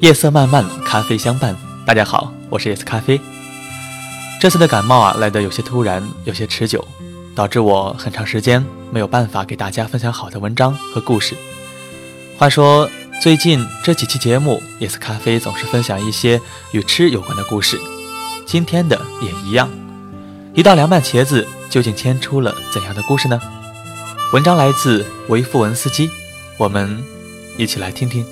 夜色漫漫，咖啡相伴。大家好，我是夜色咖啡。这次的感冒啊，来得有些突然，有些持久，导致我很长时间没有办法给大家分享好的文章和故事。话说，最近这几期节目，夜色咖啡总是分享一些与吃有关的故事。今天的也一样，一道凉拌茄子究竟牵出了怎样的故事呢？文章来自维夫文斯基，我们一起来听听。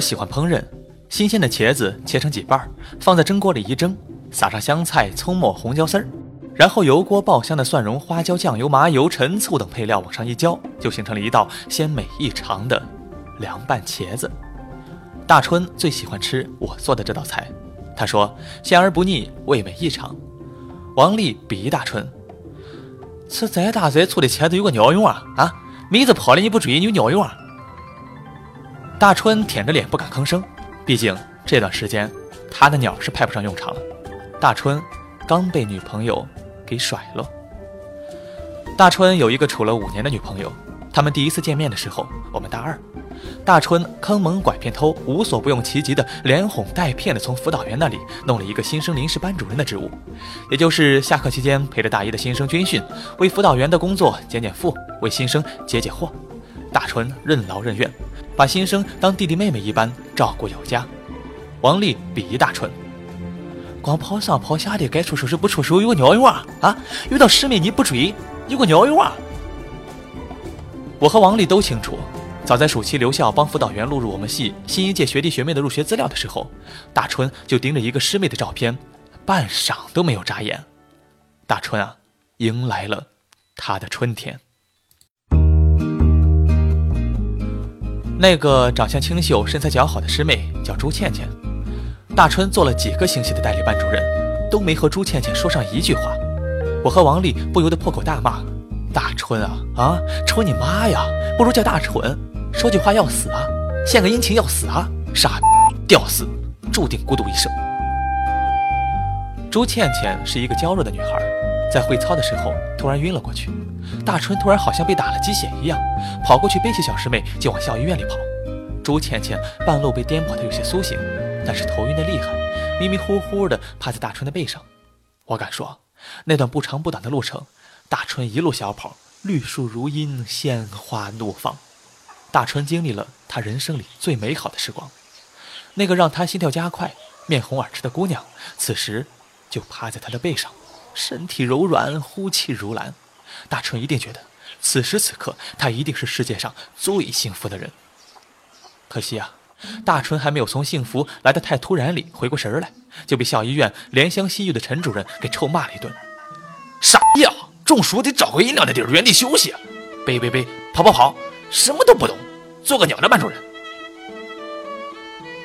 喜欢烹饪，新鲜的茄子切成几瓣，放在蒸锅里一蒸，撒上香菜、葱末、红椒丝儿，然后油锅爆香的蒜蓉、花椒、酱油、麻油、陈醋等配料往上一浇，就形成了一道鲜美异常的凉拌茄子。大春最喜欢吃我做的这道菜，他说鲜而不腻，味美异常。王丽鄙夷大春，吃再大再粗的茄子有个鸟用啊啊！妹子跑了你不追，你有鸟用啊！大春舔着脸不敢吭声，毕竟这段时间他的鸟是派不上用场了。大春刚被女朋友给甩了。大春有一个处了五年的女朋友，他们第一次见面的时候，我们大二。大春坑蒙拐骗偷，无所不用其极的连哄带骗的从辅导员那里弄了一个新生临时班主任的职务，也就是下课期间陪着大一的新生军训，为辅导员的工作减减负，为新生解解惑。大春任劳任怨。把新生当弟弟妹妹一般照顾有加，王丽鄙夷大春，光跑上跑下的，该出手时不出手，有个鸟用啊！啊，遇到师妹你不追，有个鸟用啊！我和王丽都清楚，早在暑期留校帮辅导员录入我们系新一届学弟学妹的入学资料的时候，大春就盯着一个师妹的照片，半晌都没有眨眼。大春啊，迎来了他的春天。那个长相清秀、身材姣好的师妹叫朱倩倩，大春做了几个星期的代理班主任，都没和朱倩倩说上一句话。我和王丽不由得破口大骂：“大春啊啊，春你妈呀！不如叫大蠢，说句话要死啊，献个殷勤要死啊，傻屌丝，注定孤独一生。”朱倩倩是一个娇弱的女孩，在会操的时候突然晕了过去。大春突然好像被打了鸡血一样，跑过去背起小师妹就往校医院里跑。朱倩倩半路被颠簸的有些苏醒，但是头晕的厉害，迷迷糊糊的趴在大春的背上。我敢说，那段不长不短的路程，大春一路小跑，绿树如茵，鲜花怒放。大春经历了他人生里最美好的时光。那个让他心跳加快、面红耳赤的姑娘，此时就趴在他的背上，身体柔软，呼气如兰。大春一定觉得，此时此刻他一定是世界上最幸福的人。可惜啊，大春还没有从幸福来得太突然里回过神来，就被校医院怜香惜玉的陈主任给臭骂了一顿：“傻逼啊！中暑得找个阴凉的地儿原地休息，背背背，跑跑跑，什么都不懂，做个鸟的班主任。”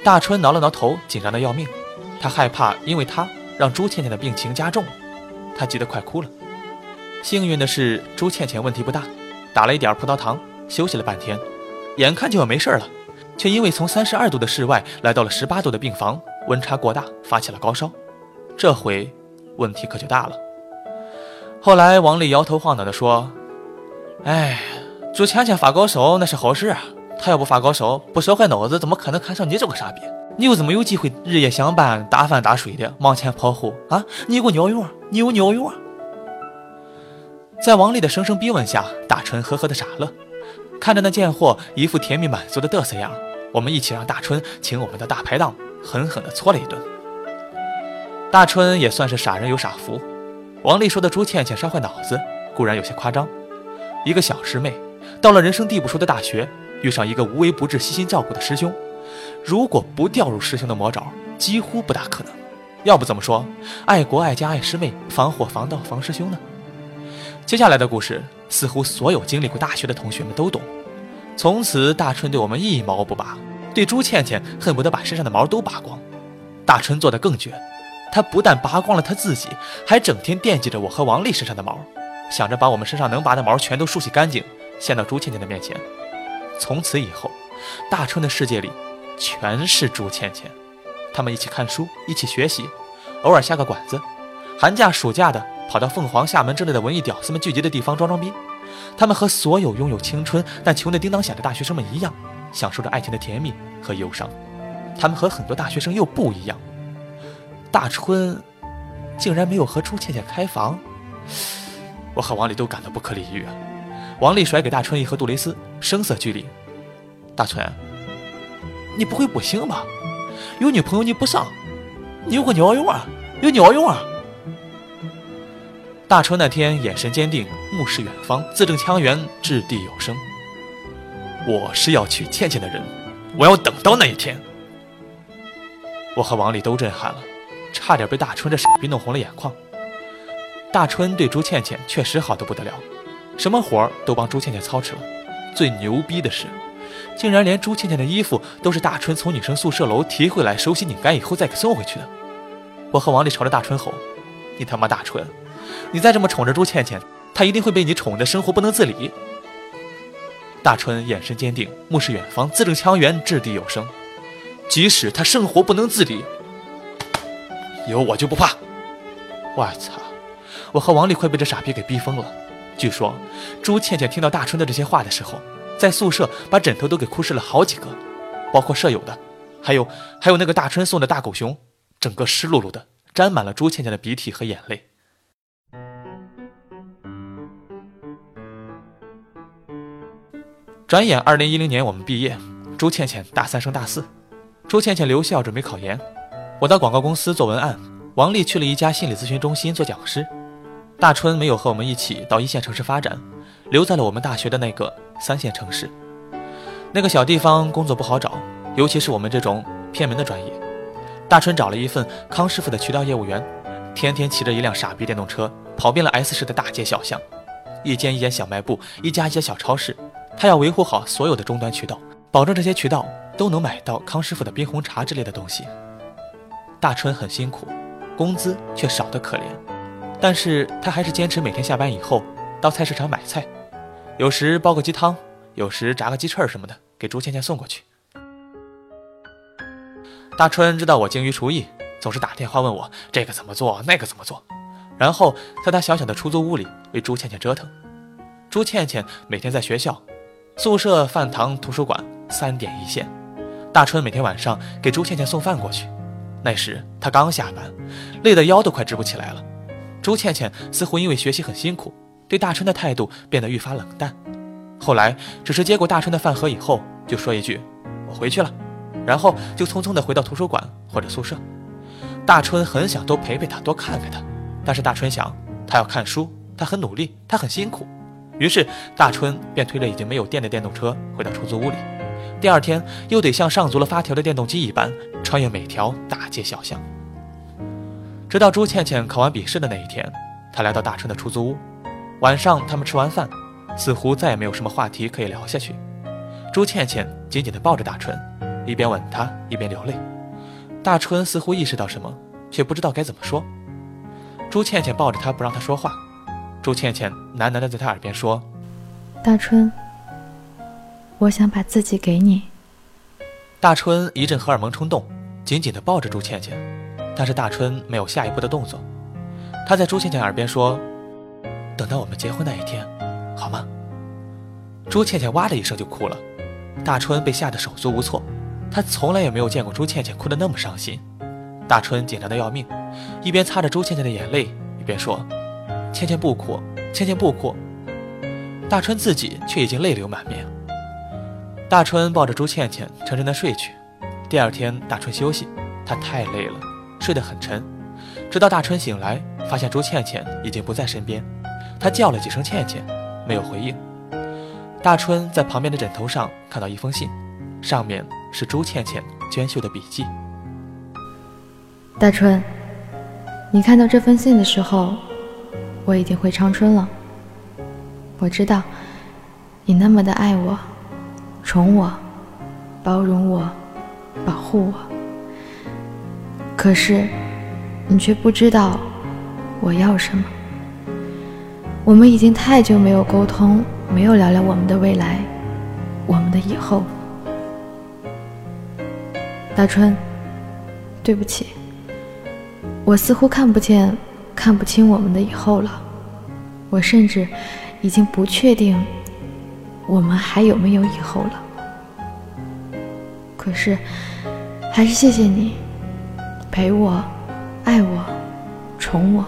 大春挠了挠头，紧张的要命，他害怕因为他让朱倩倩的病情加重，他急得快哭了。幸运的是，朱倩倩问题不大，打了一点葡萄糖，休息了半天，眼看就要没事了，却因为从三十二度的室外来到了十八度的病房，温差过大，发起了高烧。这回问题可就大了。后来王丽摇头晃脑地说：“哎，朱倩倩发高烧那是好事啊，她要不发高烧，不烧坏脑子，怎么可能看上你这个傻逼？你又怎么有机会日夜相伴、打饭打水的忙前跑后啊？你有个鸟用啊？你有鸟用啊？”在王丽的声声逼问下，大春呵呵的傻了，看着那贱货一副甜蜜满足的嘚瑟样，我们一起让大春请我们的大排档，狠狠的搓了一顿。大春也算是傻人有傻福，王丽说的朱倩倩烧坏脑子固然有些夸张，一个小师妹到了人生地不熟的大学，遇上一个无微不至、悉心照顾的师兄，如果不掉入师兄的魔爪，几乎不大可能。要不怎么说爱国爱家爱师妹，防火防盗防师兄呢？接下来的故事，似乎所有经历过大学的同学们都懂。从此，大春对我们一毛不拔，对朱倩倩恨不得把身上的毛都拔光。大春做的更绝，他不但拔光了他自己，还整天惦记着我和王丽身上的毛，想着把我们身上能拔的毛全都梳洗干净，献到朱倩倩的面前。从此以后，大春的世界里全是朱倩倩。他们一起看书，一起学习，偶尔下个馆子，寒假暑假的跑到凤凰、厦门之类的文艺屌丝们聚集的地方装装逼。他们和所有拥有青春但穷得叮当响的大学生们一样，享受着爱情的甜蜜和忧伤。他们和很多大学生又不一样。大春竟然没有和朱倩倩开房，我和王丽都感到不可理喻啊！王丽甩给大春一盒杜蕾斯，声色俱厉：“大春，你不会不行吧？”有女朋友你不上，你有个鸟用啊，有鸟用啊！大春那天眼神坚定，目视远方，字正腔圆，掷地有声。我是要娶倩倩的人，我要等到那一天。我和王丽都震撼了，差点被大春这傻逼弄红了眼眶。大春对朱倩倩确实好的不得了，什么活儿都帮朱倩倩操持了。最牛逼的是。竟然连朱倩倩的衣服都是大春从女生宿舍楼提回来，手洗拧干以后再给送回去的。我和王丽朝着大春吼：“你他妈大春，你再这么宠着朱倩倩，她一定会被你宠得生活不能自理。”大春眼神坚定，目视远方，字正腔圆，掷地有声：“即使她生活不能自理，有我就不怕。”我操！我和王丽快被这傻逼给逼疯了。据说朱倩倩听到大春的这些话的时候。在宿舍把枕头都给哭湿了好几个，包括舍友的，还有还有那个大春送的大狗熊，整个湿漉漉的，沾满了朱倩倩的鼻涕和眼泪。转眼二零一零年我们毕业，朱倩倩大三升大四，朱倩倩留校准备考研，我到广告公司做文案，王丽去了一家心理咨询中心做讲师，大春没有和我们一起到一线城市发展。留在了我们大学的那个三线城市，那个小地方工作不好找，尤其是我们这种偏门的专业。大春找了一份康师傅的渠道业务员，天天骑着一辆傻逼电动车，跑遍了 S 市的大街小巷，一间一间小卖部，一家一家小超市，他要维护好所有的终端渠道，保证这些渠道都能买到康师傅的冰红茶之类的东西。大春很辛苦，工资却少得可怜，但是他还是坚持每天下班以后到菜市场买菜。有时煲个鸡汤，有时炸个鸡翅什么的，给朱倩倩送过去。大春知道我精于厨艺，总是打电话问我这个怎么做，那个怎么做，然后在他小小的出租屋里为朱倩倩折腾。朱倩倩每天在学校、宿舍、饭堂、图书馆三点一线，大春每天晚上给朱倩倩送饭过去。那时他刚下班，累得腰都快直不起来了。朱倩倩似乎因为学习很辛苦。对大春的态度变得愈发冷淡，后来只是接过大春的饭盒以后，就说一句“我回去了”，然后就匆匆地回到图书馆或者宿舍。大春很想多陪陪她，多看看她，但是大春想，他要看书，他很努力，他很辛苦，于是大春便推了已经没有电的电动车回到出租屋里。第二天又得像上足了发条的电动机一般，穿越每条大街小巷。直到朱倩倩考完笔试的那一天，他来到大春的出租屋。晚上，他们吃完饭，似乎再也没有什么话题可以聊下去。朱倩倩紧紧地抱着大春，一边吻他，一边流泪。大春似乎意识到什么，却不知道该怎么说。朱倩倩抱着他，不让他说话。朱倩倩喃喃地在他耳边说：“大春，我想把自己给你。”大春一阵荷尔蒙冲动，紧紧地抱着朱倩倩，但是大春没有下一步的动作。他在朱倩倩耳边说。等到我们结婚那一天，好吗？朱倩倩哇的一声就哭了，大春被吓得手足无措。他从来也没有见过朱倩倩哭得那么伤心。大春紧张的要命，一边擦着朱倩倩的眼泪，一边说：“倩倩不哭，倩倩不哭。”大春自己却已经泪流满面。大春抱着朱倩倩沉沉的睡去。第二天，大春休息，他太累了，睡得很沉。直到大春醒来，发现朱倩倩已经不在身边。他叫了几声“倩倩”，没有回应。大春在旁边的枕头上看到一封信，上面是朱倩倩娟秀的笔记。大春，你看到这封信的时候，我已经回长春了。我知道，你那么的爱我，宠我，包容我，保护我。可是，你却不知道我要什么。我们已经太久没有沟通，没有聊聊我们的未来，我们的以后。大春，对不起，我似乎看不见、看不清我们的以后了。我甚至已经不确定我们还有没有以后了。可是，还是谢谢你陪我、爱我、宠我。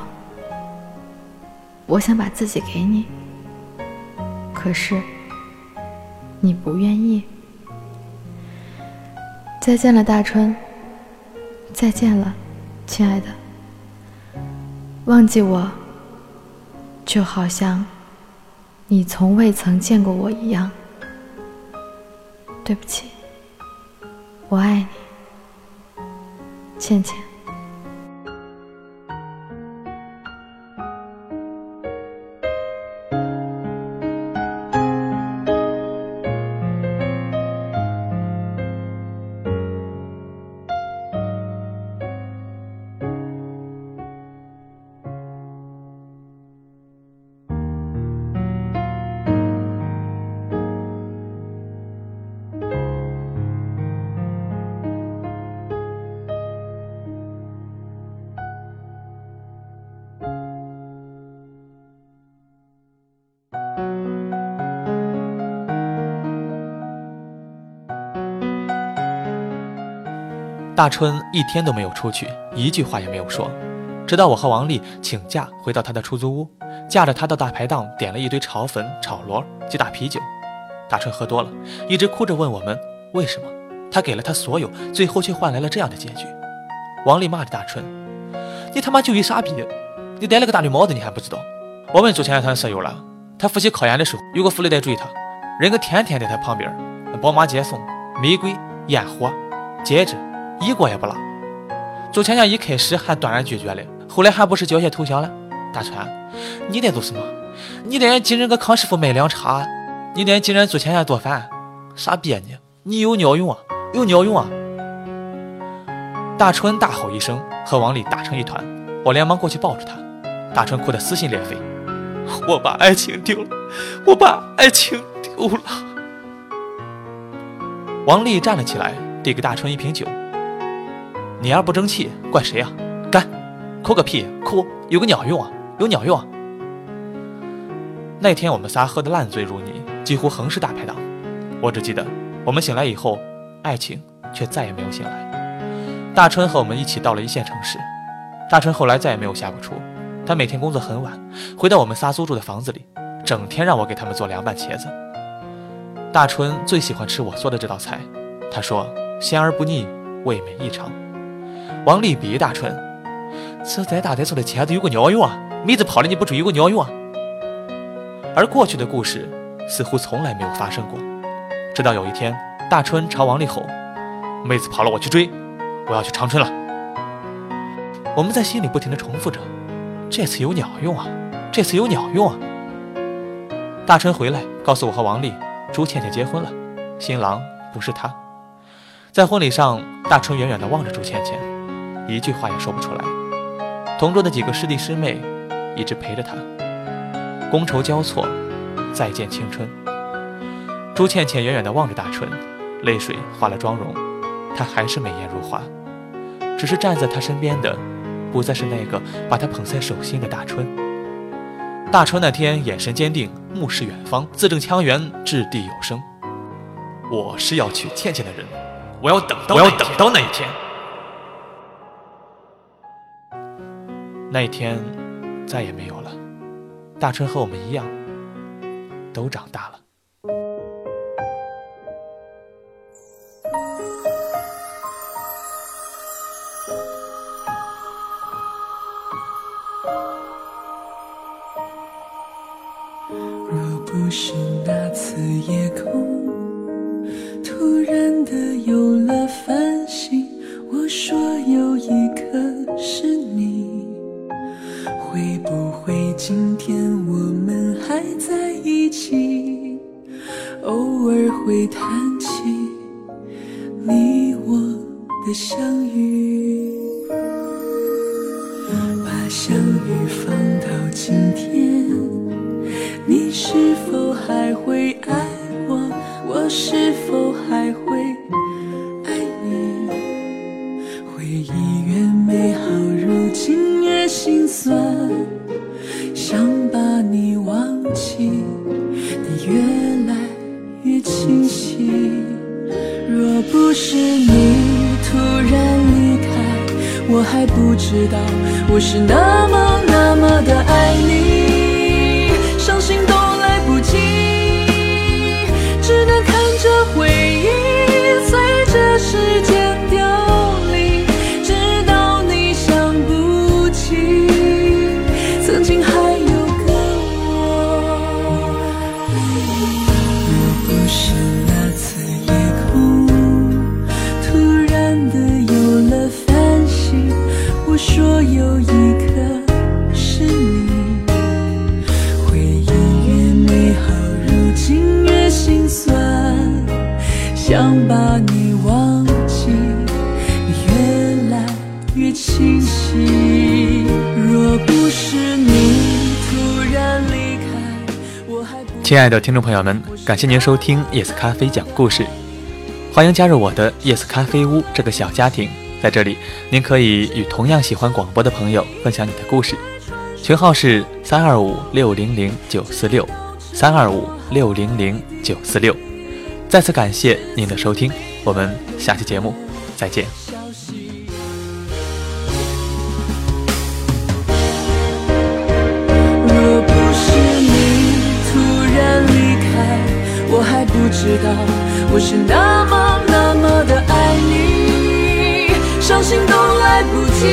我想把自己给你，可是你不愿意。再见了，大春。再见了，亲爱的。忘记我，就好像你从未曾见过我一样。对不起，我爱你，倩倩。大春一天都没有出去，一句话也没有说，直到我和王丽请假回到他的出租屋，架着他到大排档点了一堆炒粉、炒螺、几打啤酒。大春喝多了，一直哭着问我们为什么，他给了他所有，最后却换来了这样的结局。王丽骂着大春：“你他妈就一傻逼，你戴了个大绿帽子你还不知道？我们朱前团舍友了，他复习考研的时候有个副队在追他，人个天天在他旁边，宝马接送、玫瑰、烟火、戒指。”一个也不落。周倩倩一开始还断然拒绝了，后来还不是缴械投降了？大川，你得做什么？你得给人个康师傅卖凉茶，你得给人做倩倩做饭，傻逼啊你！你有鸟用啊？有鸟用啊？大春大吼一声，和王丽打成一团。我连忙过去抱住他，大春哭得撕心裂肺：“我把爱情丢了，我把爱情丢了。”王丽站了起来，递给大春一瓶酒。你要不争气，怪谁啊？干，哭个屁，哭有个鸟用啊？有鸟用啊？那天我们仨喝得烂醉如泥，几乎横尸大排档。我只记得，我们醒来以后，爱情却再也没有醒来。大春和我们一起到了一线城市。大春后来再也没有下过厨，他每天工作很晚，回到我们仨租住的房子里，整天让我给他们做凉拌茄子。大春最喜欢吃我做的这道菜，他说咸而不腻，味美异常。王丽比大春，这在大太做的钱子有个鸟用啊！妹子跑了你不追有个鸟用啊！而过去的故事似乎从来没有发生过，直到有一天，大春朝王丽吼：“妹子跑了，我去追，我要去长春了。”我们在心里不停地重复着：“这次有鸟用啊！这次有鸟用啊！”大春回来告诉我和王丽，朱倩倩结婚了，新郎不是他。在婚礼上，大春远远地望着朱倩倩。一句话也说不出来。同桌的几个师弟师妹一直陪着他，觥筹交错，再见青春。朱倩倩远远地望着大春，泪水化了妆容，她还是美颜如花。只是站在她身边的，不再是那个把她捧在手心的大春。大春那天眼神坚定，目视远方，字正腔圆，掷地有声。我是要娶倩倩的人，我要等到那一天。那一天，再也没有了。大春和我们一样，都长大了。若不是那次夜空突然的有还会爱。起。若不是你突然离开，我还亲爱的听众朋友们，感谢您收听夜色咖啡讲故事，欢迎加入我的夜色咖啡屋这个小家庭。在这里，您可以与同样喜欢广播的朋友分享你的故事，群号是三二五六零零九四六三二五六零零九四六。再次感谢您的收听，我们下期节目再见。知道我是那么那么的爱你，伤心都来不及，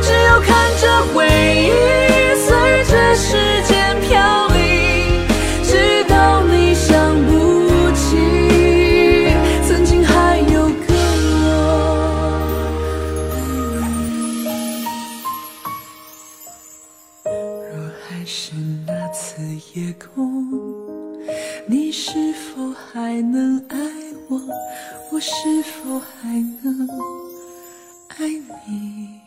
只有看着回忆随着时间飘零，直到你想不起曾经还有个我。若还是那次夜空，你是否还能爱我？我是否还能爱你？